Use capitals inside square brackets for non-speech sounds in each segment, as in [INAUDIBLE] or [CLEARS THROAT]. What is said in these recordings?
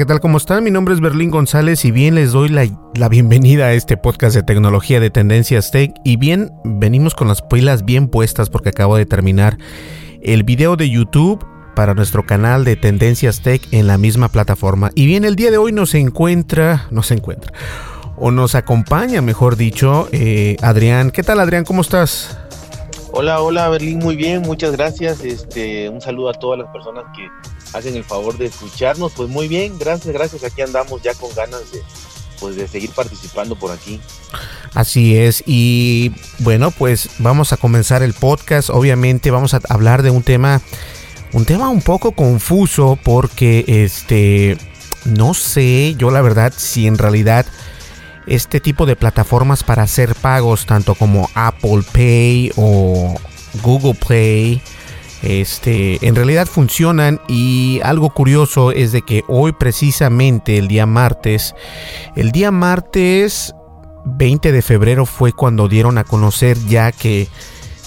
¿qué tal? ¿Cómo están? Mi nombre es Berlín González y bien les doy la, la, bienvenida a este podcast de tecnología de Tendencias Tech. Y bien, venimos con las pilas bien puestas porque acabo de terminar el video de YouTube para nuestro canal de Tendencias Tech en la misma plataforma. Y bien, el día de hoy nos encuentra, nos encuentra, o nos acompaña, mejor dicho, eh, Adrián. ¿Qué tal, Adrián? ¿Cómo estás? Hola, hola, Berlín, muy bien, muchas gracias. Este, un saludo a todas las personas que hacen el favor de escucharnos. Pues muy bien, gracias, gracias. Aquí andamos ya con ganas de, pues, de seguir participando por aquí. Así es, y bueno, pues vamos a comenzar el podcast. Obviamente vamos a hablar de un tema, un tema un poco confuso porque este, no sé, yo la verdad, si en realidad este tipo de plataformas para hacer pagos, tanto como Apple Pay o Google Play, este, en realidad funcionan y algo curioso es de que hoy precisamente el día martes, el día martes 20 de febrero fue cuando dieron a conocer ya que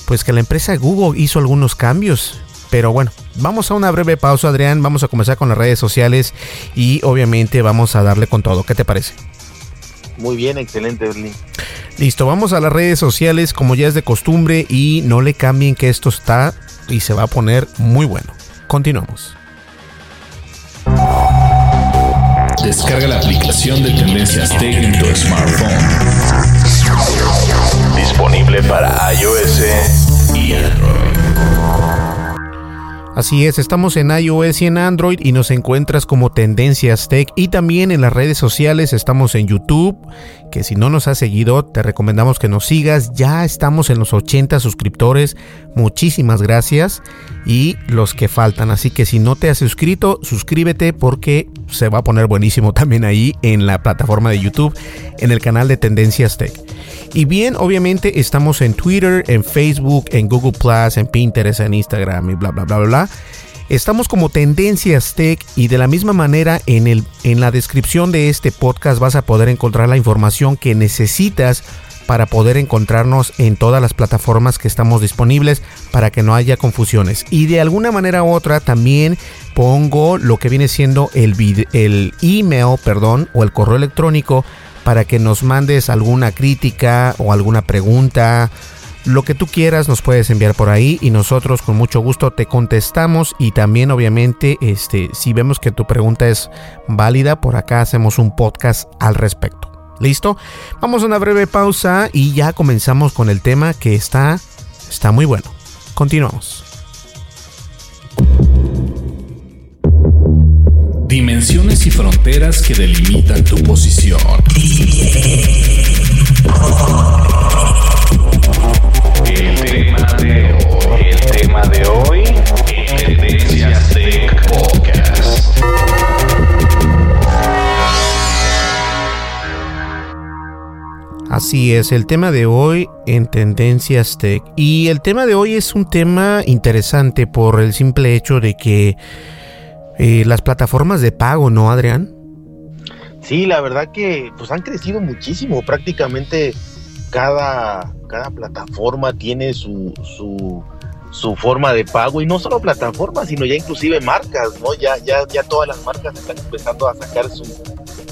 pues que la empresa Google hizo algunos cambios. Pero bueno, vamos a una breve pausa Adrián, vamos a comenzar con las redes sociales y obviamente vamos a darle con todo. ¿Qué te parece? Muy bien, excelente Berlín. Listo, vamos a las redes sociales como ya es de costumbre y no le cambien que esto está y se va a poner muy bueno. Continuamos. Descarga la aplicación de Tendencias Tech en tu smartphone. Disponible para iOS y Android. Así es, estamos en iOS y en Android y nos encuentras como Tendencias Tech. Y también en las redes sociales estamos en YouTube, que si no nos has seguido te recomendamos que nos sigas, ya estamos en los 80 suscriptores, muchísimas gracias. Y los que faltan, así que si no te has suscrito, suscríbete porque se va a poner buenísimo también ahí en la plataforma de YouTube, en el canal de Tendencias Tech. Y bien, obviamente estamos en Twitter, en Facebook, en Google Plus, en Pinterest, en Instagram y bla bla bla bla. bla. Estamos como Tendencias Tech y de la misma manera en, el, en la descripción de este podcast vas a poder encontrar la información que necesitas para poder encontrarnos en todas las plataformas que estamos disponibles para que no haya confusiones. Y de alguna manera u otra también pongo lo que viene siendo el, el email, perdón, o el correo electrónico para que nos mandes alguna crítica o alguna pregunta. Lo que tú quieras nos puedes enviar por ahí y nosotros con mucho gusto te contestamos y también obviamente este si vemos que tu pregunta es válida por acá hacemos un podcast al respecto. ¿Listo? Vamos a una breve pausa y ya comenzamos con el tema que está, está muy bueno. Continuamos. Dimensiones y fronteras que delimitan tu posición. El tema de hoy, el tema de hoy, Tendencias Tech Podcast. Así es, el tema de hoy en Tendencias Tech. Y el tema de hoy es un tema interesante por el simple hecho de que eh, las plataformas de pago, ¿no, Adrián? Sí, la verdad que pues han crecido muchísimo. Prácticamente cada, cada plataforma tiene su, su, su forma de pago y no solo plataformas, sino ya inclusive marcas, ¿no? Ya, ya, ya todas las marcas están empezando a sacar su,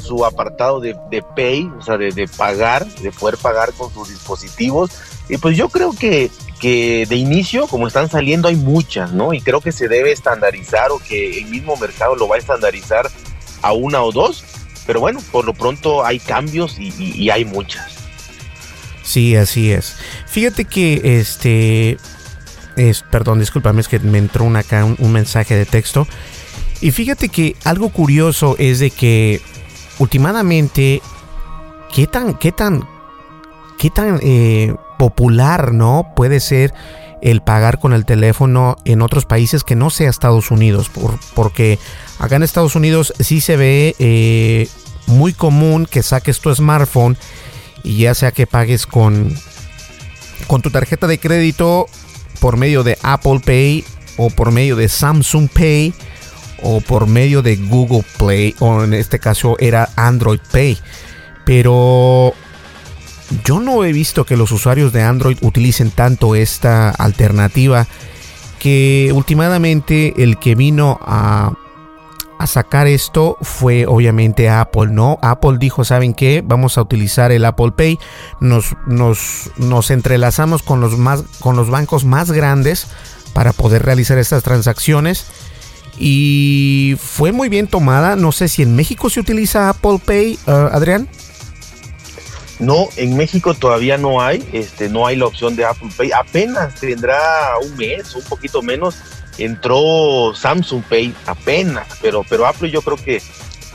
su apartado de, de pay, o sea, de, de, pagar, de poder pagar con sus dispositivos. Y pues yo creo que, que de inicio, como están saliendo, hay muchas, ¿no? Y creo que se debe estandarizar o que el mismo mercado lo va a estandarizar a una o dos. Pero bueno, por lo pronto hay cambios y, hay muchas. Sí, así es. Fíjate que este es, perdón, discúlpame, es que me entró una, acá un, un, mensaje de texto. Y fíjate que algo curioso es de que últimamente, qué tan, qué tan, qué tan eh, popular, ¿no? Puede ser el pagar con el teléfono en otros países que no sea Estados Unidos. Por, porque acá en Estados Unidos sí se ve eh, muy común que saques tu smartphone y ya sea que pagues con, con tu tarjeta de crédito por medio de Apple Pay o por medio de Samsung Pay o por medio de Google Play o en este caso era Android Pay. Pero yo no he visto que los usuarios de Android utilicen tanto esta alternativa que últimamente el que vino a, sacar esto fue obviamente Apple, ¿no? Apple dijo, ¿saben qué? Vamos a utilizar el Apple Pay. Nos, nos, nos entrelazamos con los, más, con los bancos más grandes para poder realizar estas transacciones. Y fue muy bien tomada. No sé si en México se utiliza Apple Pay, uh, Adrián. No, en México todavía no hay, este, no hay la opción de Apple Pay. Apenas tendrá un mes, un poquito menos, entró Samsung Pay, apenas, pero, pero Apple yo creo que,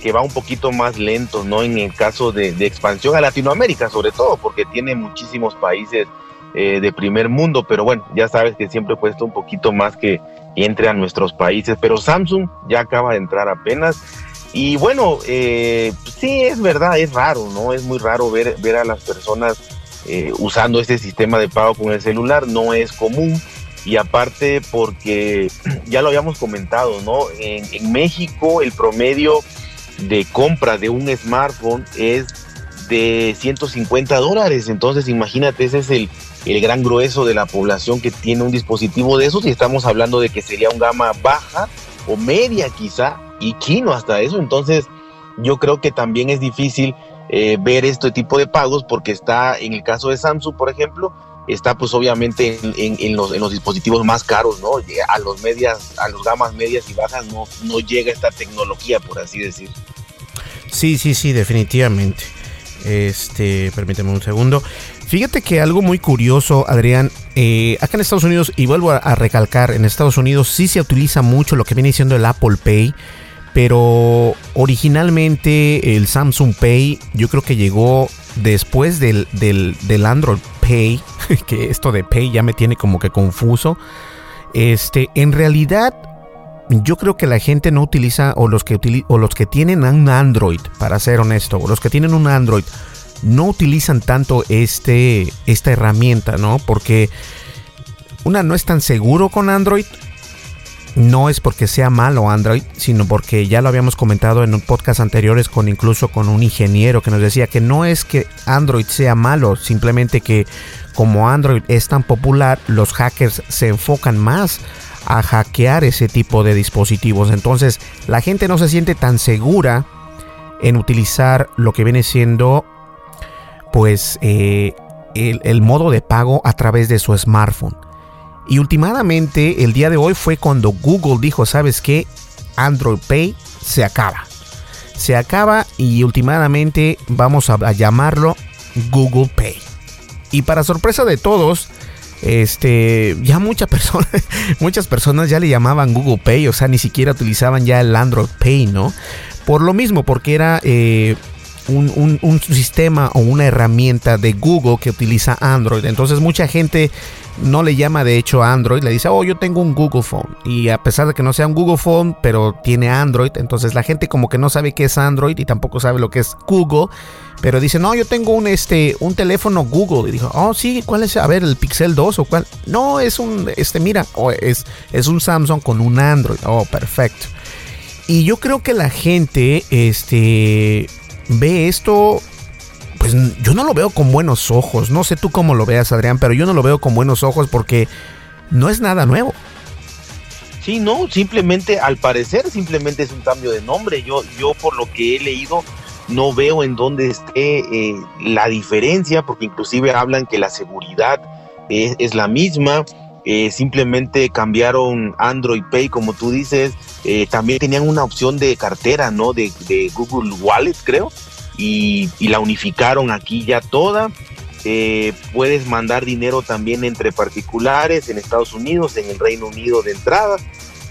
que va un poquito más lento, ¿no? En el caso de, expansión a Latinoamérica, sobre todo, porque tiene muchísimos países eh, de primer mundo, pero bueno, ya sabes que siempre cuesta un poquito más que entre a nuestros países, pero Samsung ya acaba de entrar apenas. Y bueno, eh, sí, es verdad, es raro, ¿no? Es muy raro ver, ver a las personas eh, usando este sistema de pago con el celular, no es común. Y aparte porque [CLEARS THROAT] ya lo habíamos comentado, ¿no? En, en México el promedio de compra de un smartphone es de 150 dólares. Entonces imagínate, ese es el, el gran grueso de la población que tiene un dispositivo de esos y estamos hablando de que sería un gama baja o media quizá y chino hasta eso. Entonces yo creo que también es difícil eh, ver este tipo de pagos porque está en el caso de Samsung, por ejemplo, está pues obviamente en, en, en, los, en los, dispositivos más caros, ¿no? A los medias, a los gamas medias y bajas no, no llega esta tecnología, por así decir. Sí, sí, sí, definitivamente. Este, permíteme un segundo. Fíjate que algo muy curioso, Adrián, eh, acá en Estados Unidos, y vuelvo a, a, recalcar, en Estados Unidos sí se utiliza mucho lo que viene siendo el Apple Pay, pero originalmente el Samsung Pay yo creo que llegó después del, del, del Android Pay, [LAUGHS] que esto de Pay ya me tiene como que confuso. Este, en realidad yo creo que la gente no utiliza o los que o los que tienen un Android, para ser honesto, o los que tienen un Android no utilizan tanto este esta herramienta, ¿no? Porque una no es tan seguro con Android. No es porque sea malo Android, sino porque ya lo habíamos comentado en un podcast anteriores con incluso con un ingeniero que nos decía que no es que Android sea malo, simplemente que como Android es tan popular, los hackers se enfocan más a hackear ese tipo de dispositivos. Entonces la gente no se siente tan segura en utilizar lo que viene siendo pues eh, el, el, modo de pago a través de su smartphone. Y últimamente el día de hoy fue cuando Google dijo, ¿sabes qué? Android Pay se acaba. se acaba y últimamente vamos a, llamarlo Google Pay. Y para sorpresa de todos, este, ya muchas [LAUGHS] personas, muchas personas ya le llamaban Google Pay, o sea, ni siquiera utilizaban ya el Android Pay, ¿no? Por lo mismo, porque era eh, un, sistema o una herramienta de Google que utiliza Android. Entonces mucha gente no le llama de hecho Android, le dice, oh, yo tengo un Google Phone. Y a pesar de que no sea un Google Phone, pero tiene Android, entonces la gente como que no sabe qué es Android y tampoco sabe lo que es Google. Pero dice, no, yo tengo un, este, un teléfono Google. Y dijo, oh, sí, ¿cuál es? A ver, el Pixel 2 o cuál. No, es un, este, mira, oh, es, es un Samsung con un Android. Oh, perfecto. Y yo creo que la gente, este, ve esto, pues yo no lo veo con buenos ojos. No sé tú cómo lo veas, Adrián, pero yo no lo veo con buenos ojos porque no es nada nuevo. Sí, no, simplemente al parecer simplemente es un cambio de nombre. Yo, yo por lo que he leído no veo en dónde esté eh, la diferencia, porque inclusive hablan que la seguridad es, la misma. Eh, simplemente cambiaron Android Pay, como tú dices. Eh, también tenían una opción de cartera, ¿no? De, de Google Wallet, creo y, la unificaron aquí ya toda. Eh, puedes mandar dinero también entre particulares en Estados Unidos, en el Reino Unido de entrada.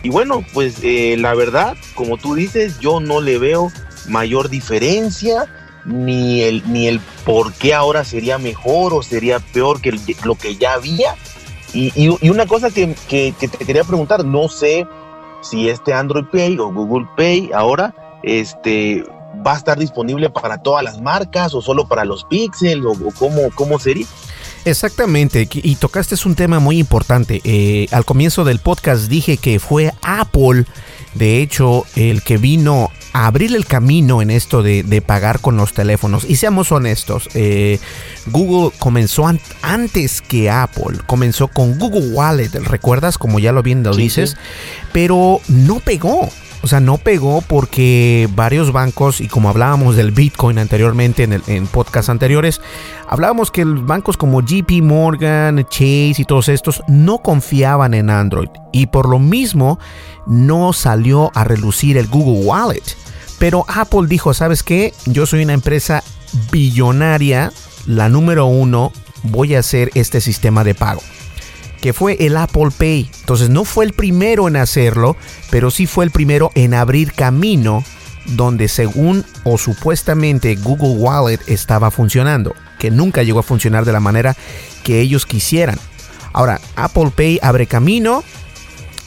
Y bueno, pues eh, la verdad, como tú dices, yo no le veo mayor diferencia, ni el, ni el por qué ahora sería mejor o sería peor que lo que ya había. Y, una cosa que, que, te quería preguntar, no sé si este Android Pay o Google Pay ahora este, va a estar disponible para todas las marcas o solo para los Pixel o, cómo, cómo sería. Exactamente, y tocaste es un tema muy importante. Eh, al comienzo del podcast dije que fue Apple, de hecho, el que vino a abrir el camino en esto de, pagar con los teléfonos. Y seamos honestos, eh, Google comenzó antes que Apple, comenzó con Google Wallet, ¿recuerdas? Como ya lo bien lo dices, pero no pegó. O sea, no pegó porque varios bancos, y como hablábamos del Bitcoin anteriormente en, en podcasts anteriores, hablábamos que bancos como JP Morgan, Chase y todos estos no confiaban en Android. Y por lo mismo no salió a relucir el Google Wallet. Pero Apple dijo, ¿sabes qué? Yo soy una empresa billonaria, la número uno, voy a hacer este sistema de pago que fue el Apple Pay. Entonces no fue el primero en hacerlo, pero sí fue el primero en abrir camino donde según o supuestamente Google Wallet estaba funcionando, que nunca llegó a funcionar de la manera que ellos quisieran. Ahora, Apple Pay abre camino,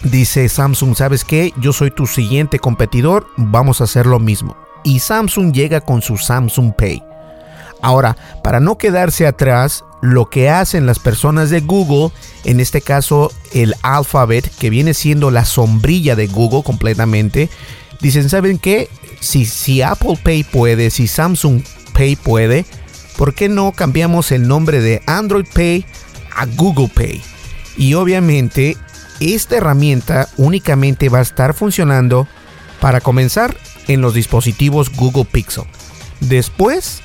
dice Samsung, ¿sabes qué? Yo soy tu siguiente competidor, vamos a hacer lo mismo. Y Samsung llega con su Samsung Pay. Ahora, para no quedarse atrás, lo que hacen las personas de Google, en este caso el Alphabet, que viene siendo la sombrilla de Google completamente, dicen, ¿saben qué? Si, si Apple Pay puede, si Samsung Pay puede, ¿por qué no cambiamos el nombre de Android Pay a Google Pay? Y obviamente esta herramienta únicamente va a estar funcionando para comenzar en los dispositivos Google Pixel. Después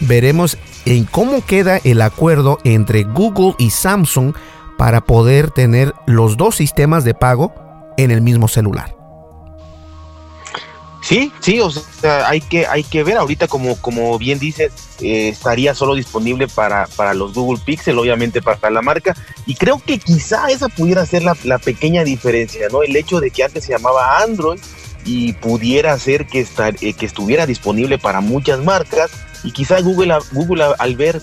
veremos en cómo queda el acuerdo entre Google y Samsung para poder tener los dos sistemas de pago en el mismo celular. Sí, sí, o sea, hay que, hay que ver ahorita como, como bien dices, eh, estaría solo disponible para, para los Google Pixel, obviamente para la marca, y creo que quizá esa pudiera ser la, pequeña diferencia, ¿no? El hecho de que antes se llamaba Android y pudiera ser que, estar, eh, que estuviera disponible para muchas marcas, y quizá Google, Google al ver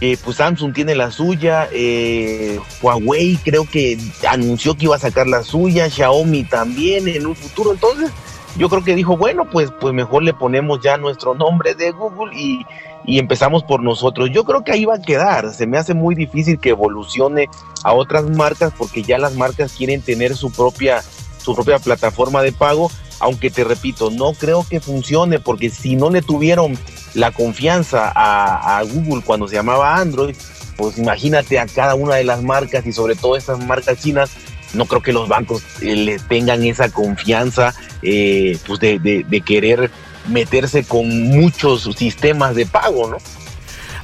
eh, pues Samsung tiene la suya, eh, Huawei creo que anunció que iba a sacar la suya, Xiaomi también en un futuro, entonces yo creo que dijo, bueno, pues, pues mejor le ponemos ya nuestro nombre de Google y, y empezamos por nosotros. Yo creo que ahí va a quedar, se me hace muy difícil que evolucione a otras marcas porque ya las marcas quieren tener su propia, su propia plataforma de pago aunque te repito, no creo que funcione porque si no le tuvieron la confianza a, Google cuando se llamaba Android, pues imagínate a cada una de las marcas y sobre todo estas marcas chinas, no creo que los bancos eh, le tengan esa confianza eh, pues de, de querer meterse con muchos sistemas de pago, ¿no?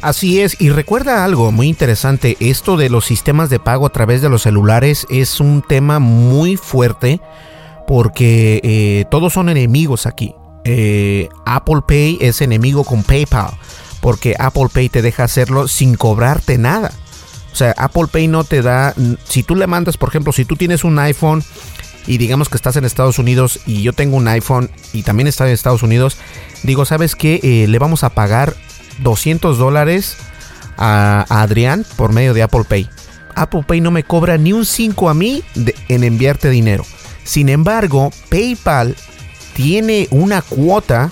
Así es, y recuerda algo muy interesante, esto de los sistemas de pago a través de los celulares es un tema muy fuerte porque eh, todos son enemigos aquí. eh, Apple Pay es enemigo con PayPal, porque Apple Pay te deja hacerlo sin cobrarte nada. O sea, Apple Pay no te da, si tú le mandas, por ejemplo, si tú tienes un iPhone y digamos que estás en Estados Unidos y yo tengo un iPhone y también está en Estados Unidos, digo, ¿sabes qué? Eh, le vamos a pagar 200 dólares a, Adrián por medio de Apple Pay. Apple Pay no me cobra ni un 5 a mí en enviarte dinero. Sin embargo, PayPal tiene una cuota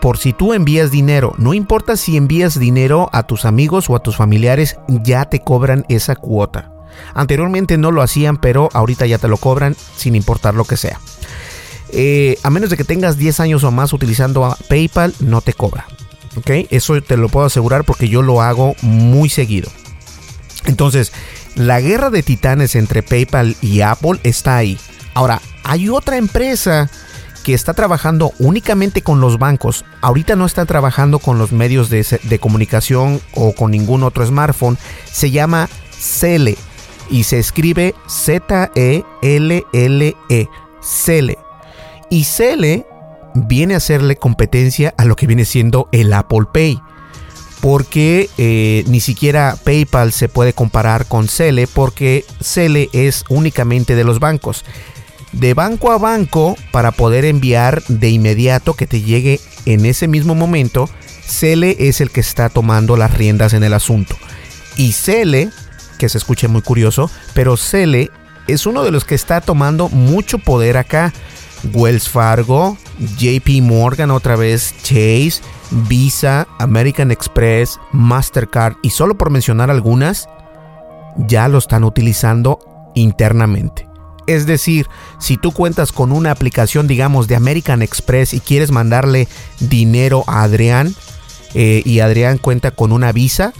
por si tú envías dinero. No importa si envías dinero a tus amigos o a tus familiares, ya te cobran esa cuota. Anteriormente no lo hacían, pero ahorita ya te lo cobran sin importar lo que sea. Eh, a menos de que tengas 10 años o más utilizando PayPal, no te cobra. ¿Ok? Eso te lo puedo asegurar porque yo lo hago muy seguido. Entonces, la guerra de titanes entre PayPal y Apple está ahí. Ahora, hay otra empresa que está trabajando únicamente con los bancos. Ahorita no está trabajando con los medios de, comunicación o con ningún otro smartphone. Se llama Cele y se escribe Z-E-L-L-E. -E, Cele. Y Cele viene a hacerle competencia a lo que viene siendo el Apple Pay. Porque eh, ni siquiera PayPal se puede comparar con Cele porque Cele es únicamente de los bancos. De banco a banco para poder enviar de inmediato que te llegue en ese mismo momento, Cele es el que está tomando las riendas en el asunto. Y Cele que se escuche muy curioso, pero Cele es uno de los que está tomando mucho poder acá. Wells Fargo, JP Morgan otra vez, Chase, Visa, American Express, Mastercard y solo por mencionar algunas, ya lo están utilizando internamente. Es decir, si tú cuentas con una aplicación, digamos, de American Express y quieres mandarle dinero a Adrián eh, y Adrián cuenta con una visa,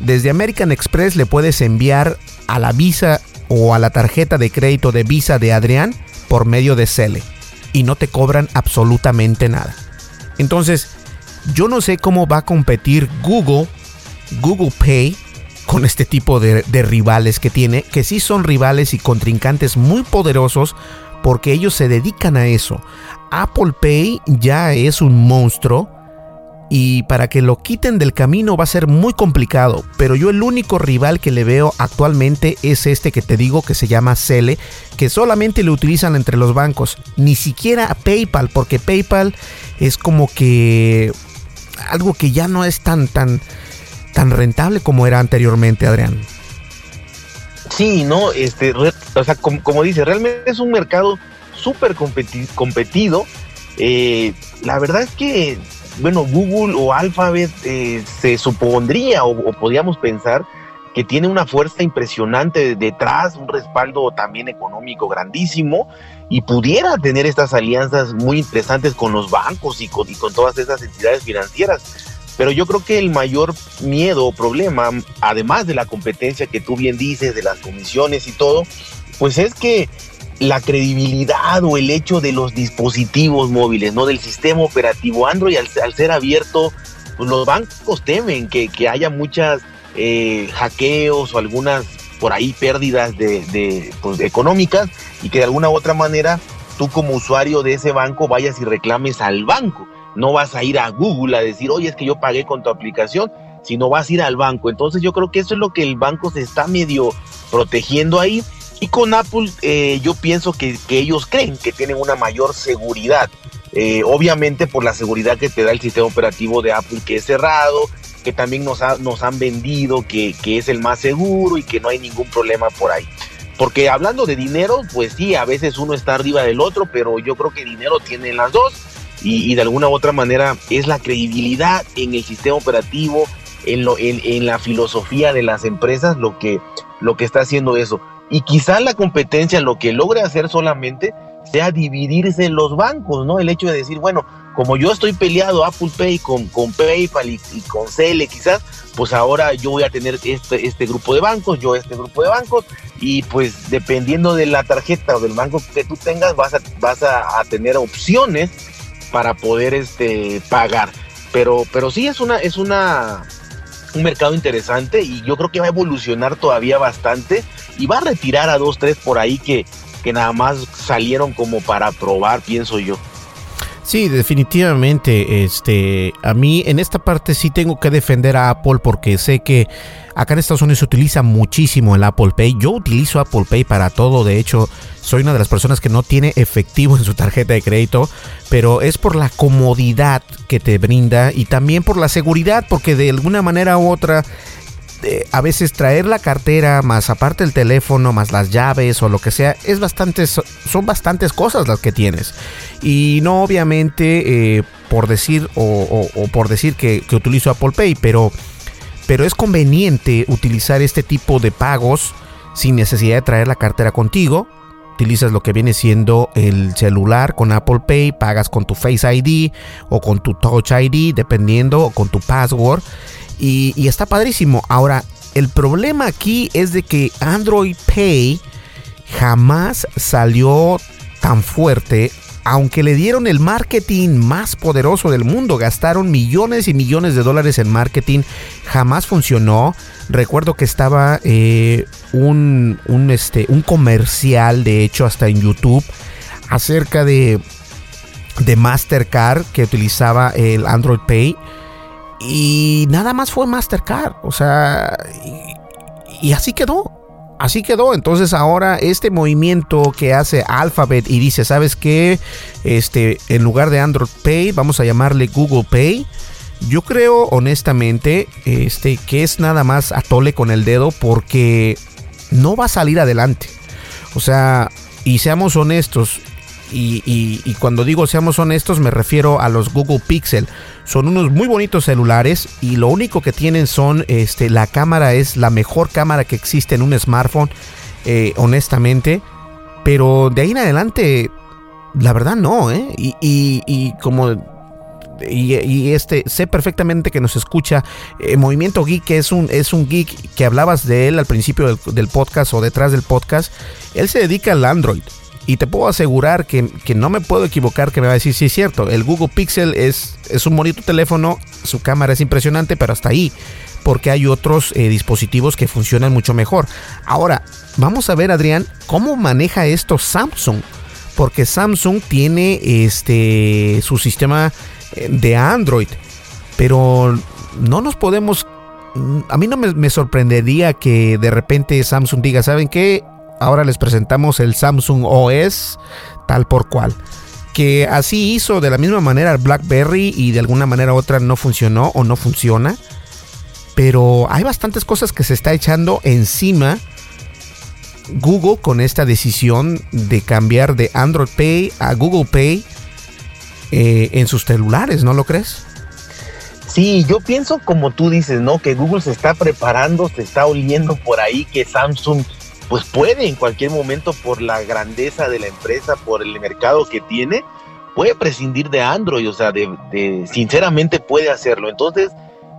desde American Express le puedes enviar a la visa o a la tarjeta de crédito de visa de Adrián por medio de Cele y no te cobran absolutamente nada. Entonces, yo no sé cómo va a competir Google, Google Pay, con este tipo de, rivales que tiene, que sí son rivales y contrincantes muy poderosos porque ellos se dedican a eso. Apple Pay ya es un monstruo y para que lo quiten del camino va a ser muy complicado, pero yo el único rival que le veo actualmente es este que te digo que se llama Cele, que solamente lo utilizan entre los bancos, ni siquiera PayPal, porque PayPal es como que algo que ya no es tan tan tan rentable como era anteriormente, Adrián. Sí, no, este, o sea, como, dice, realmente es un mercado súper competido. Eh, la verdad es que bueno, Google o Alphabet eh, se supondría o, podríamos pensar que tiene una fuerza impresionante detrás, un respaldo también económico grandísimo y pudiera tener estas alianzas muy interesantes con los bancos y con todas esas entidades financieras. Pero yo creo que el mayor miedo o problema, además de la competencia que tú bien dices, de las comisiones y todo, pues es que la credibilidad o el hecho de los dispositivos móviles, ¿no? Del sistema operativo Android al, ser abierto, pues los bancos temen que, haya muchas eh, hackeos o algunas por ahí pérdidas de, pues, económicas y que de alguna u otra manera tú como usuario de ese banco vayas y reclames al banco. No vas a ir a Google a decir, oye, es que yo pagué con tu aplicación, sino vas a ir al banco. Entonces yo creo que eso es lo que el banco se está medio protegiendo ahí y con Apple eh, yo pienso que, ellos creen que tienen una mayor seguridad. Eh, obviamente por la seguridad que te da el sistema operativo de Apple que es cerrado, que también nos, nos han vendido que, es el más seguro y que no hay ningún problema por ahí. Porque hablando de dinero, pues sí, a veces uno está arriba del otro, pero yo creo que dinero tienen las dos y, de alguna u otra manera es la credibilidad en el sistema operativo, en, lo, en, en la filosofía de las empresas lo que, lo que está haciendo eso. Y quizá la competencia lo que logre hacer solamente sea dividirse los bancos, ¿no? El hecho de decir, bueno, como yo estoy peleado Apple Pay con, con PayPal y, con Cele quizás, pues ahora yo voy a tener este, este grupo de bancos, yo este grupo de bancos, y pues dependiendo de la tarjeta o del banco que tú tengas, vas a, vas a, tener opciones para poder este, pagar. Pero, pero sí es una, es una, un mercado interesante y yo creo que va a evolucionar todavía bastante y va a retirar a dos, tres por ahí que, que nada más salieron como para probar, pienso yo. Sí, definitivamente. Este, a mí en esta parte sí tengo que defender a Apple porque sé que acá en Estados Unidos se utiliza muchísimo el Apple Pay. Yo utilizo Apple Pay para todo. De hecho, soy una de las personas que no tiene efectivo en su tarjeta de crédito, pero es por la comodidad que te brinda y también por la seguridad, porque de alguna manera u otra a veces traer la cartera, más aparte el teléfono, más las llaves o lo que sea, es bastante, son bastantes cosas las que tienes. Y no obviamente eh, por decir o, por decir que, utilizo Apple Pay, pero, pero es conveniente utilizar este tipo de pagos sin necesidad de traer la cartera contigo. Utilizas lo que viene siendo el celular con Apple Pay, pagas con tu Face ID o con tu Touch ID, dependiendo, o con tu password y, está padrísimo. Ahora, el problema aquí es de que Android Pay jamás salió tan fuerte aunque le dieron el marketing más poderoso del mundo, gastaron millones y millones de dólares en marketing, jamás funcionó. Recuerdo que estaba eh, un, un, este, un comercial, de hecho, hasta en YouTube, acerca de, de Mastercard que utilizaba el Android Pay y nada más fue Mastercard. O sea, y, así quedó. Así quedó. Entonces ahora este movimiento que hace Alphabet y dice, ¿sabes qué? Este, en lugar de Android Pay, vamos a llamarle Google Pay. Yo creo honestamente este, que es nada más atole con el dedo porque no va a salir adelante. O sea, y seamos honestos, y, cuando digo seamos honestos me refiero a los Google Pixel. Son unos muy bonitos celulares y lo único que tienen son, este, la cámara es la mejor cámara que existe en un smartphone, eh, honestamente. Pero de ahí en adelante, la verdad no, ¿eh? Y, como y, este sé perfectamente que nos escucha eh, Movimiento Geek es un es un geek que hablabas de él al principio del, podcast o detrás del podcast él se dedica al Android y te puedo asegurar que, no me puedo equivocar que me va a decir, sí es cierto, el Google Pixel es, es un bonito teléfono, su cámara es impresionante, pero hasta ahí, porque hay otros eh, dispositivos que funcionan mucho mejor. Ahora, vamos a ver, Adrián, cómo maneja esto Samsung, porque Samsung tiene este su sistema eh, de Android, pero no nos podemos a mí no me, me, sorprendería que de repente Samsung diga, ¿saben qué? Ahora les presentamos el Samsung OS tal por cual. Que así hizo de la misma manera el BlackBerry y de alguna manera u otra no funcionó o no funciona. Pero hay bastantes cosas que se está echando encima Google con esta decisión de cambiar de Android Pay a Google Pay eh, en sus celulares, ¿no lo crees? Sí, yo pienso como tú dices, ¿no? Que Google se está preparando, se está oliendo por ahí que Samsung pues puede en cualquier momento por la grandeza de la empresa, por el mercado que tiene, puede prescindir de Android, o sea, de, sinceramente puede hacerlo. Entonces,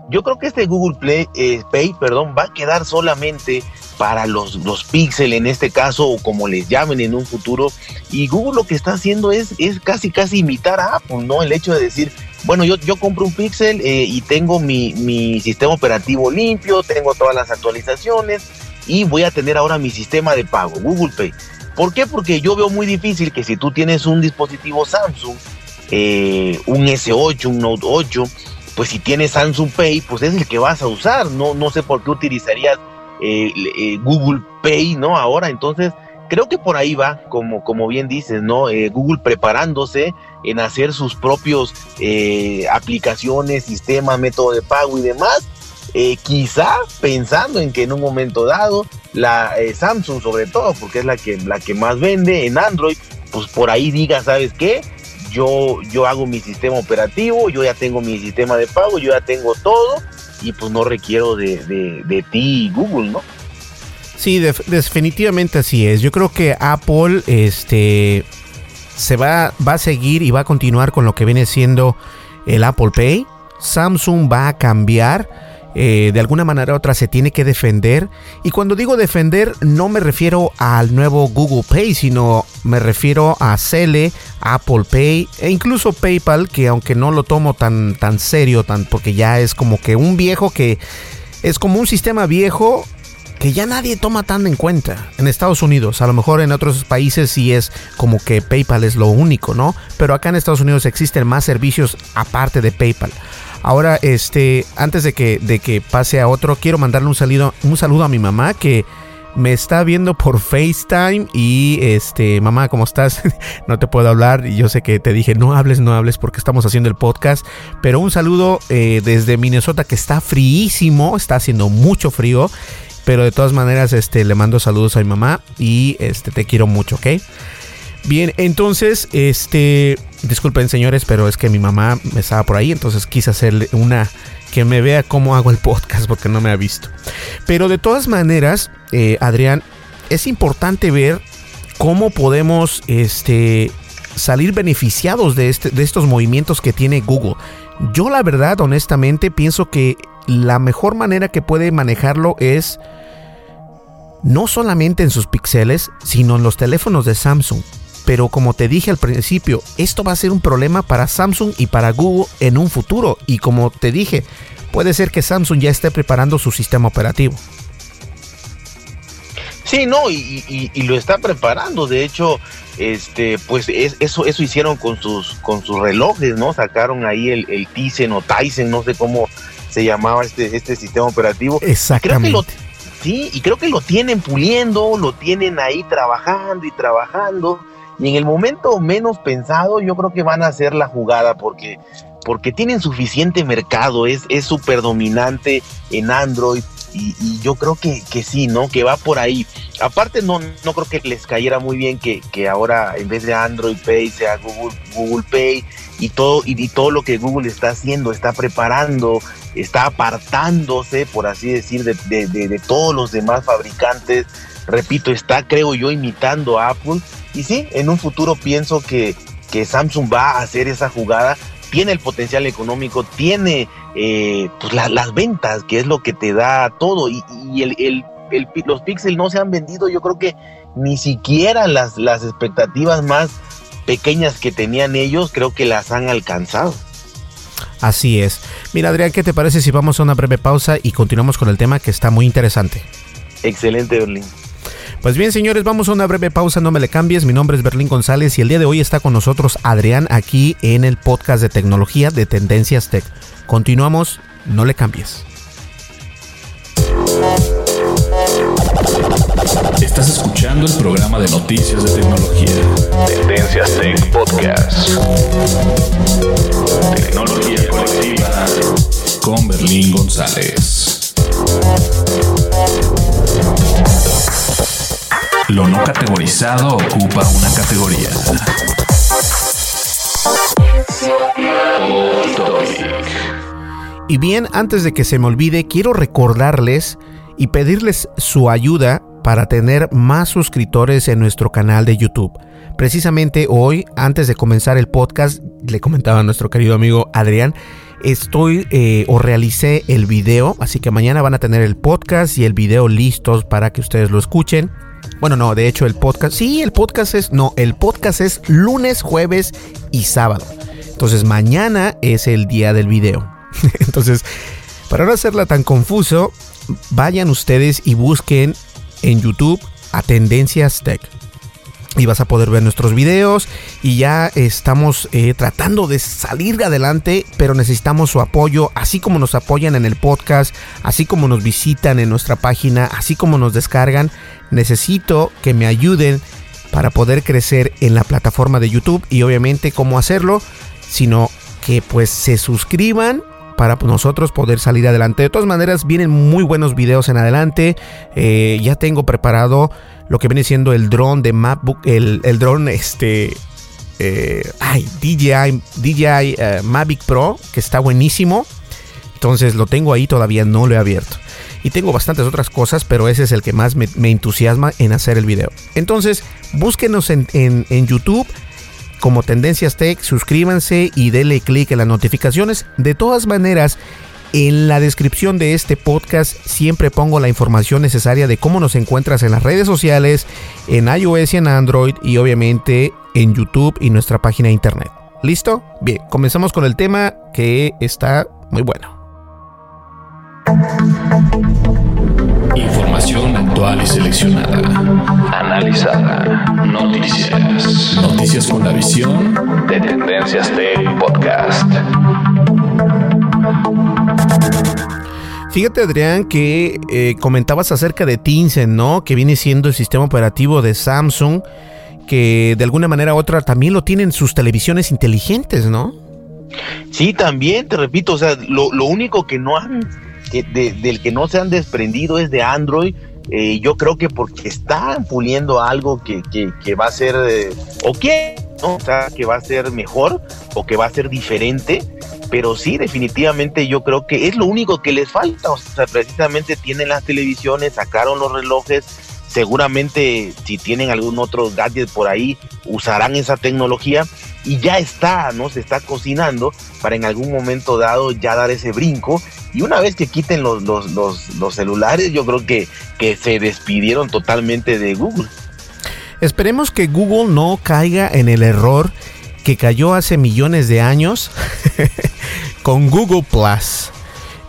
yo creo que este Google Play, eh, Pay, perdón, va a quedar solamente para los, los Pixel en este caso, o como les llamen en un futuro. Y Google lo que está haciendo es, es casi, casi imitar a Apple, ¿no? El hecho de decir, bueno, yo, yo compro un Pixel eh, y tengo mi, mi sistema operativo limpio, tengo todas las actualizaciones, y voy a tener ahora mi sistema de pago, Google Pay. ¿Por qué? Porque yo veo muy difícil que si tú tienes un dispositivo Samsung, eh, un S8, un Note 8, pues si tienes Samsung Pay, pues es el que vas a usar. No, no sé por qué utilizarías eh, eh, Google Pay, ¿no? Ahora, entonces, creo que por ahí va, como, como bien dices, ¿no? Google preparándose en hacer sus propios aplicaciones, sistemas, método de pago y demás eh, quizá pensando en que en un momento dado la eh, Samsung sobre todo porque es la que la que más vende en Android pues por ahí diga sabes qué yo yo hago mi sistema operativo yo ya tengo mi sistema de pago yo ya tengo todo y pues no requiero de, de, ti Google no sí definitivamente así es. Yo creo que Apple este se va va a seguir y va a continuar con lo que viene siendo el Apple Pay. Samsung va a cambiar eh, de alguna manera u otra se tiene que defender. Y cuando digo defender, no me refiero al nuevo Google Pay, sino me refiero a Cele, Apple Pay e incluso PayPal, que aunque no lo tomo tan, tan serio, tan, porque ya es como que un viejo que es como un sistema viejo que ya nadie toma tan en cuenta. En Estados Unidos, a lo mejor en otros países sí es como que PayPal es lo único, ¿no? Pero acá en Estados Unidos existen más servicios aparte de PayPal. Ahora, este, antes de que, de que pase a otro, quiero mandarle un saludo, un saludo a mi mamá que me está viendo por FaceTime y este, mamá, ¿cómo estás? [LAUGHS] no te puedo hablar y yo sé que te dije, no hables, no hables porque estamos haciendo el podcast, pero un saludo eh, desde Minnesota que está fríísimo, está haciendo mucho frío, pero de todas maneras este, le mando saludos a mi mamá y este, te quiero mucho, ¿ok? Bien, entonces, este, disculpen señores, pero es que mi mamá estaba por ahí, entonces quise hacerle una que me vea cómo hago el podcast porque no me ha visto. Pero de todas maneras, eh, Adrián, es importante ver cómo podemos este, salir beneficiados de, este, de estos movimientos que tiene Google. Yo la verdad, honestamente, pienso que la mejor manera que puede manejarlo es no solamente en sus píxeles, sino en los teléfonos de Samsung. Pero como te dije al principio, esto va a ser un problema para Samsung y para Google en un futuro. Y como te dije, puede ser que Samsung ya esté preparando su sistema operativo. Sí, no, y, lo está preparando. De hecho, este, pues eso, eso hicieron con sus, con sus relojes, ¿no? Sacaron ahí el, el Tizen o Tyson, no sé cómo se llamaba este, este sistema operativo. Exactamente. sí, y creo que lo tienen puliendo, lo tienen ahí trabajando y trabajando. Y en el momento menos pensado, yo creo que van a hacer la jugada porque, porque tienen suficiente mercado, es súper dominante en Android. Y, yo creo que, que, sí, ¿no? Que va por ahí. Aparte, no, no creo que les cayera muy bien que, que ahora en vez de Android Pay sea Google, Google Pay y todo, y, todo lo que Google está haciendo, está preparando, está apartándose, por así decir, de, de, de, de todos los demás fabricantes. Repito, está, creo yo, imitando a Apple y sí, en un futuro pienso que, que Samsung va a hacer esa jugada, tiene el potencial económico, tiene eh, pues las ventas, que es lo que te da todo, y, el, los Pixel no se han vendido, yo creo que ni siquiera las, las expectativas más pequeñas que tenían ellos, creo que las han alcanzado. Así es. Mira, Adrián, ¿qué te parece si vamos a una breve pausa y continuamos con el tema que está muy interesante? Excelente, Berlín. Pues bien, señores, vamos a una breve pausa, no me le cambies. Mi nombre es Berlín González y el día de hoy está con nosotros Adrián aquí en el podcast de tecnología de Tendencias Tech. Continuamos, no le cambies. Estás escuchando el programa de noticias de tecnología. Tendencias Tech Podcast. Tecnología colectiva con Berlín González. Lo no categorizado ocupa una categoría. Y bien, antes de que se me olvide, quiero recordarles y pedirles su ayuda para tener más suscriptores en nuestro canal de YouTube. Precisamente hoy, antes de comenzar el podcast, le comentaba a nuestro querido amigo Adrián, estoy eh, o realicé el video, así que mañana van a tener el podcast y el video listos para que ustedes lo escuchen. Bueno, no, de hecho el podcast, sí, el podcast es, no, el podcast es lunes, jueves y sábado. Entonces mañana es el día del video. [LAUGHS] Entonces, para no hacerla tan confuso, vayan ustedes y busquen en YouTube a Tendencias Tech y vas a poder ver nuestros videos y ya estamos eh, tratando de salir adelante pero necesitamos su apoyo así como nos apoyan en el podcast así como nos visitan en nuestra página así como nos descargan necesito que me ayuden para poder crecer en la plataforma de YouTube y obviamente cómo hacerlo sino que pues se suscriban para nosotros poder salir adelante. De todas maneras, vienen muy buenos videos en adelante. Eh, ya tengo preparado lo que viene siendo el dron de MacBook, el, el dron este... Eh, ay, DJI, DJI eh, Mavic Pro, que está buenísimo. Entonces lo tengo ahí, todavía no lo he abierto. Y tengo bastantes otras cosas, pero ese es el que más me, entusiasma en hacer el video. Entonces, búsquenos en, en, en YouTube como Tendencias Tech, suscríbanse y denle clic en las notificaciones. De todas maneras, en la descripción de este podcast siempre pongo la información necesaria de cómo nos encuentras en las redes sociales, en iOS y en Android y obviamente en YouTube y nuestra página de internet. ¿Listo? Bien, comenzamos con el tema que está muy bueno. Información actual y seleccionada. Analizada. Noticias. Noticias con la visión de Tendencias Tech Podcast. Fíjate, Adrián, que eh, comentabas acerca de Tizen, ¿no? Que viene siendo el sistema operativo de Samsung, que de alguna manera u otra también lo tienen sus televisiones inteligentes, ¿no? Sí, también, te repito, o sea, lo, único que no han, del que no se han desprendido es de Android. Eh, yo creo que porque están puliendo algo que, que, va a ser, eh, o que, ¿no? O sea, que va a ser mejor o que va a ser diferente pero sí, definitivamente yo creo que es lo único que les falta. O sea, precisamente tienen las televisiones, sacaron los relojes. Seguramente si tienen algún otro gadget por ahí, usarán esa tecnología y ya está, ¿no? Se está cocinando para en algún momento dado ya dar ese brinco. Y una vez que quiten los, los, los, celulares, yo creo que, que se despidieron totalmente de Google. Esperemos que Google no caiga en el error que cayó hace millones de años [LAUGHS] con Google Plus.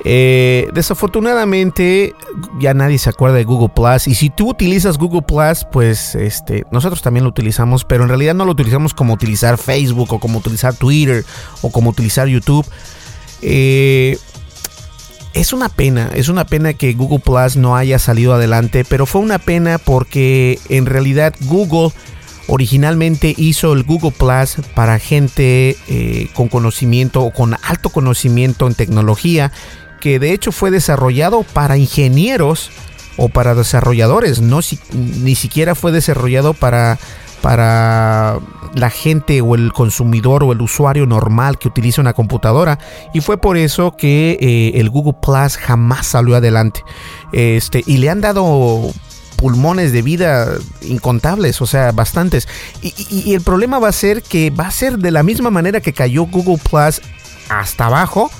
Eh, desafortunadamente ya nadie se acuerda de Google Plus y si tú utilizas Google Plus pues este nosotros también lo utilizamos pero en realidad no lo utilizamos como utilizar Facebook o como utilizar Twitter o como utilizar YouTube eh, es una pena es una pena que Google Plus no haya salido adelante pero fue una pena porque en realidad Google originalmente hizo el Google Plus para gente eh, con conocimiento o con alto conocimiento en tecnología, que de hecho fue desarrollado para ingenieros o para desarrolladores, no ni siquiera fue desarrollado para para la gente o el consumidor o el usuario normal que utiliza una computadora y fue por eso que eh, el Google Plus jamás salió adelante este y le han dado pulmones de vida incontables, o sea, bastantes. Y, el problema va a ser que va a ser de la misma manera que cayó Google Plus hasta abajo,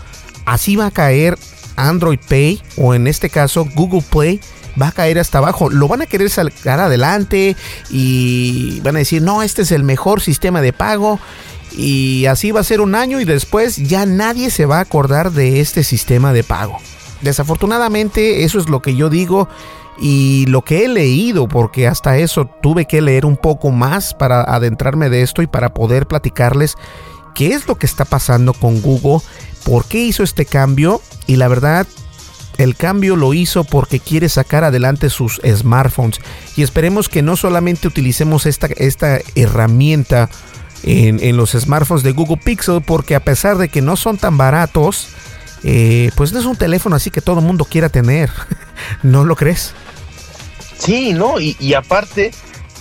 así va a caer Android Pay o en este caso Google Play va a caer hasta abajo. Lo van a querer sacar adelante y van a decir, no, este es el mejor sistema de pago. Y así va a ser un año y después ya nadie se va a acordar de este sistema de pago. Desafortunadamente, eso es lo que yo digo y lo que he leído, porque hasta eso tuve que leer un poco más para adentrarme de esto y para poder platicarles qué es lo que está pasando con Google, por qué hizo este cambio y la verdad el cambio lo hizo porque quiere sacar adelante sus smartphones y esperemos que no solamente utilicemos esta, esta herramienta en, en, los smartphones de Google Pixel porque a pesar de que no son tan baratos, eh, pues no es un teléfono así que todo el mundo quiera tener. [LAUGHS] ¿No lo crees? Sí, no, y, aparte,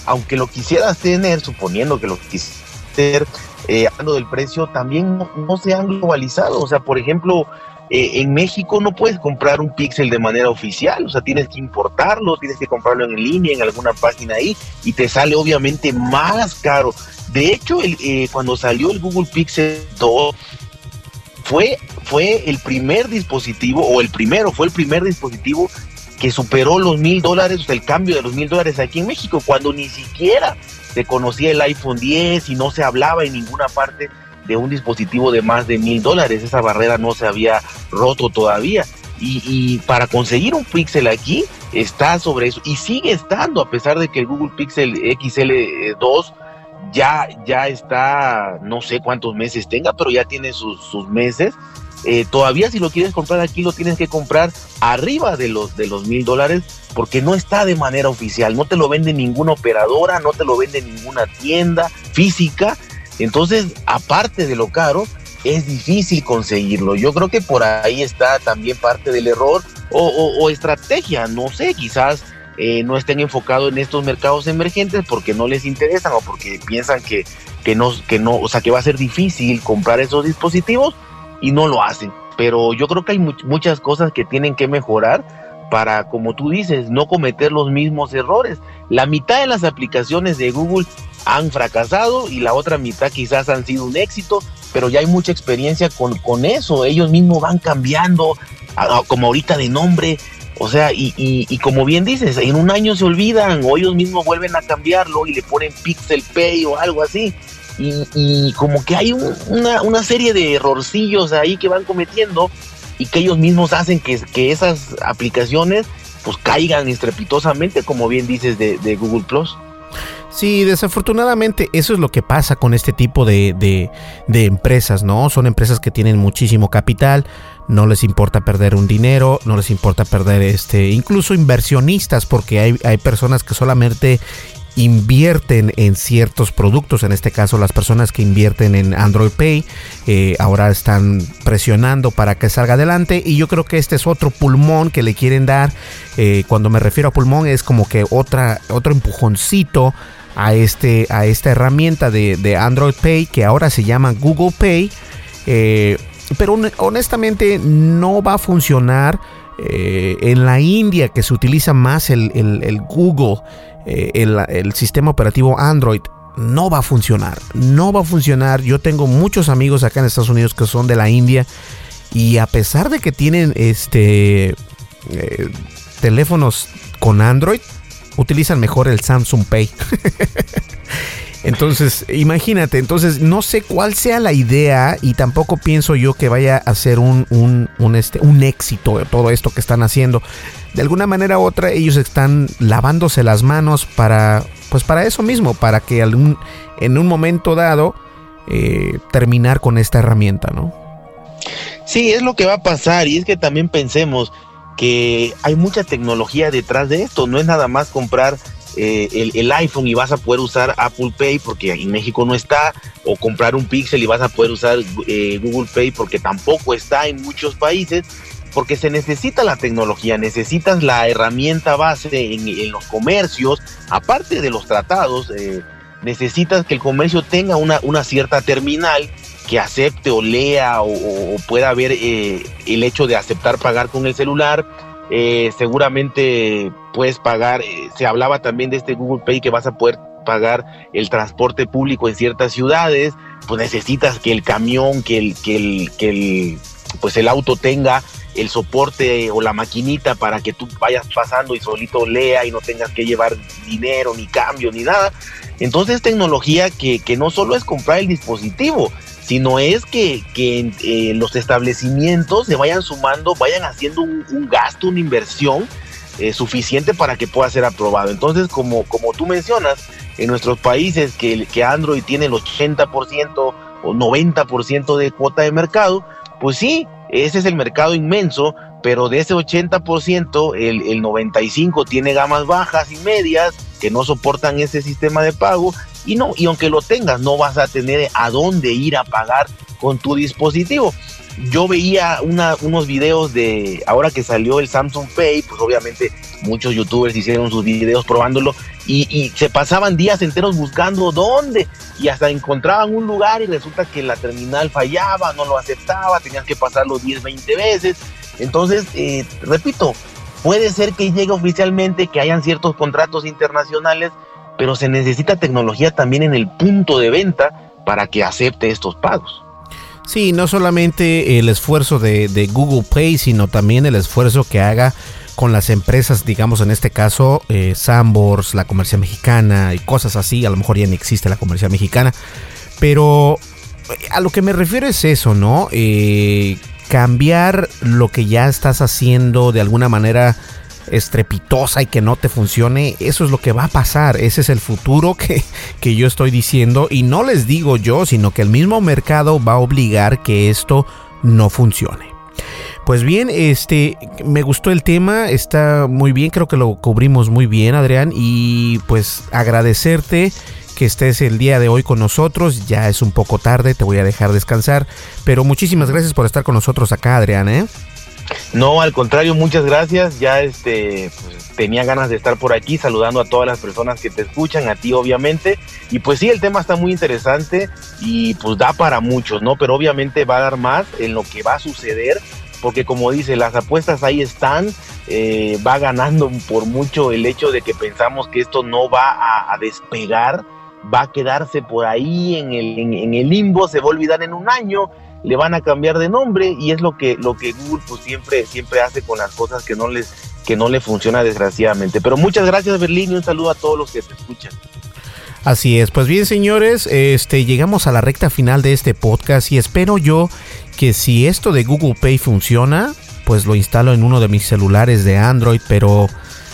aunque lo quisieras tener, suponiendo que lo quisieras tener, eh, hablando del precio, también no, se han globalizado. O sea, por ejemplo, eh, en México no puedes comprar un Pixel de manera oficial, o sea, tienes que importarlo, tienes que comprarlo en línea, en alguna página ahí, y te sale obviamente más caro. De hecho, el, cuando salió el Google Pixel 2, fue, fue el primer dispositivo, o el primero, fue el primer dispositivo que superó los mil dólares, el cambio de los mil dólares aquí en México, cuando ni siquiera se conocía el iPhone 10 y no se hablaba en ninguna parte de un dispositivo de más de mil dólares. Esa barrera no se había roto todavía. Y, para conseguir un Pixel aquí está sobre eso y sigue estando a pesar de que el Google Pixel XL2 ya, ya está, no sé cuántos meses tenga, pero ya tiene sus, meses. Eh, todavía si lo quieres comprar aquí lo tienes que comprar arriba de los de los mil dólares porque no está de manera oficial, no te lo vende ninguna operadora, no te lo vende ninguna tienda física, entonces aparte de lo caro es difícil conseguirlo. Yo creo que por ahí está también parte del error o, estrategia, no sé, quizás eh, no estén enfocados en estos mercados emergentes porque no les interesan o porque piensan que, que, no, que no, o sea, que va a ser difícil comprar esos dispositivos y no lo hacen. Pero yo creo que hay muchas cosas que tienen que mejorar para, como tú dices, no cometer los mismos errores. La mitad de las aplicaciones de Google han fracasado y la otra mitad quizás han sido un éxito, pero ya hay mucha experiencia con, con eso. Ellos mismos van cambiando, como ahorita de nombre, o sea, y, como bien dices, en un año se olvidan o ellos mismos vuelven a cambiarlo y le ponen Pixel Pay o algo así. Y, como que hay una, una, serie de errorcillos ahí que van cometiendo y que ellos mismos hacen que, que esas aplicaciones pues caigan estrepitosamente, como bien dices, de, Google Plus. Sí, desafortunadamente eso es lo que pasa con este tipo de, de, empresas, ¿no? Son empresas que tienen muchísimo capital, no les importa perder un dinero, no les importa perder este, incluso inversionistas, porque hay, hay personas que solamente invierten en ciertos productos, en este caso las personas que invierten en Android Pay, eh, ahora están presionando para que salga adelante y yo creo que este es otro pulmón que le quieren dar, eh, cuando me refiero a pulmón es como que otra, otro empujoncito a, este, a esta herramienta de, Android Pay que ahora se llama Google Pay, eh, pero honestamente no va a funcionar. En la India que se utiliza más el, el Google eh, el, sistema operativo Android no va a funcionar. No va a funcionar. Yo tengo muchos amigos acá en Estados Unidos que son de la India y a pesar de que tienen este eh, teléfonos con Android, utilizan mejor el Samsung Pay. [LAUGHS] Entonces, imagínate, entonces no sé cuál sea la idea y tampoco pienso yo que vaya a ser un, un, este, un éxito todo esto que están haciendo. De alguna manera u otra ellos están lavándose las manos para, pues para eso mismo, para que algún, en un momento dado eh, terminar con esta herramienta, ¿no? Sí, es lo que va a pasar y es que también pensemos que hay mucha tecnología detrás de esto, no es nada más comprar eh, el, iPhone y vas a poder usar Apple Pay porque en México no está, o comprar un Pixel y vas a poder usar eh, Google Pay porque tampoco está en muchos países, porque se necesita la tecnología, necesitas la herramienta base en, los comercios, aparte de los tratados, eh, necesitas que el comercio tenga una, una cierta terminal que acepte o lea o, pueda ver el hecho de aceptar pagar con el celular eh, seguramente puedes pagar, eh, se hablaba también de este Google Pay que vas a poder pagar el transporte público en ciertas ciudades, pues necesitas que el camión, que el, que el, que el, pues el auto tenga el soporte o la maquinita para que tú vayas pasando y solito lea y no tengas que llevar dinero, ni cambio, ni nada. Entonces tecnología que, que no solo es comprar el dispositivo, sino es que, eh, los establecimientos se vayan sumando, vayan haciendo un, gasto, una inversión eh, suficiente para que pueda ser aprobado. Entonces, como, como tú mencionas, en nuestros países que, que Android tiene el 80% o 90% de cuota de mercado, pues sí, ese es el mercado inmenso, pero de ese 80%, el, el 95% tiene gamas bajas y medias que no soportan ese sistema de pago y no, y aunque lo tengas, no vas a tener a dónde ir a pagar con tu dispositivo. Yo veía unos videos de ahora que salió el Samsung Pay, pues obviamente muchos youtubers hicieron sus videos probándolo y, se pasaban días enteros buscando dónde y hasta encontraban un lugar y resulta que la terminal fallaba, no lo aceptaba, tenían que pasarlo 10, 20 veces. Entonces, eh, repito, puede ser que llegue oficialmente, que hayan ciertos contratos internacionales, pero se necesita tecnología también en el punto de venta para que acepte estos pagos. Sí, no solamente el esfuerzo de, Google Pay, sino también el esfuerzo que haga con las empresas, digamos en este caso, eh, Sambors, la comercia mexicana y cosas así. A lo mejor ya no existe la comercia mexicana, pero eh, a lo que me refiero es eso, ¿no? Eh, cambiar lo que ya estás haciendo de alguna manera estrepitosa y que no te funcione, eso es lo que va a pasar, ese es el futuro [LAUGHS] que, que yo estoy diciendo y no les digo yo, sino que el mismo mercado va a obligar que esto no funcione. Pues bien, este me gustó el tema, está muy bien, creo que lo cubrimos muy bien, Adrián, y pues agradecerte que estés el día de hoy con nosotros. Ya es un poco tarde, te voy a dejar descansar, pero muchísimas gracias por estar con nosotros acá, Adrián, ¿eh? No, al contrario, muchas gracias. Ya este pues, tenía ganas de estar por aquí saludando a todas las personas que te escuchan, a ti obviamente. Y pues sí, el tema está muy interesante y pues da para muchos, ¿no? Pero obviamente va a dar más en lo que va a suceder, porque como dice, las apuestas ahí están, eh, va ganando por mucho el hecho de que pensamos que esto no va a, despegar, va a quedarse por ahí en el, en el limbo, se va a olvidar en un año le van a cambiar de nombre y es lo que, lo que Google pues siempre, siempre hace con las cosas que no les, que no le funciona desgraciadamente. Pero muchas gracias Berlín y un saludo a todos los que te escuchan. Así es, pues bien señores, este llegamos a la recta final de este podcast y espero yo que si esto de Google Pay funciona, pues lo instalo en uno de mis celulares de Android, pero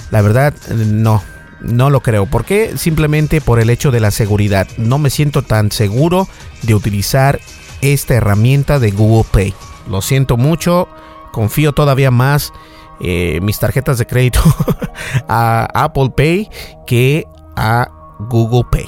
la verdad no, no lo creo. ¿Por qué? Simplemente por el hecho de la seguridad. No me siento tan seguro de utilizar esta herramienta de Google Pay. Lo siento mucho, confío todavía más eh, mis tarjetas de crédito [LAUGHS] a Apple Pay que a Google Pay.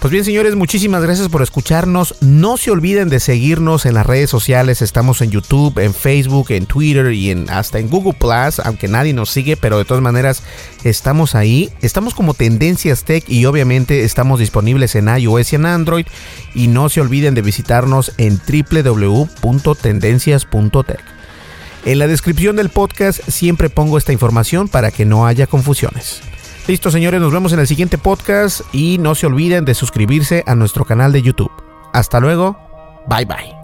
Pues bien, señores, muchísimas gracias por escucharnos. No se olviden de seguirnos en las redes sociales. Estamos en YouTube, en Facebook, en Twitter y en, hasta en Google Plus, aunque nadie nos sigue, pero de todas maneras estamos ahí. Estamos como Tendencias Tech y obviamente estamos disponibles en iOS y en Android. Y no se olviden de visitarnos en www.tendencias.tech. En la descripción del podcast siempre pongo esta información para que no haya confusiones. Listo, señores, nos vemos en el siguiente podcast y no se olviden de suscribirse a nuestro canal de YouTube. Hasta luego, bye bye.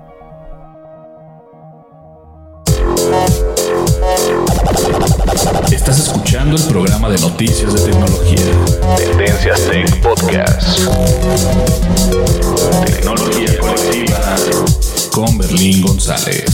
Estás escuchando el programa de noticias de tecnología. Tendencias Tech Podcast. Tecnología colectiva con Berlín González.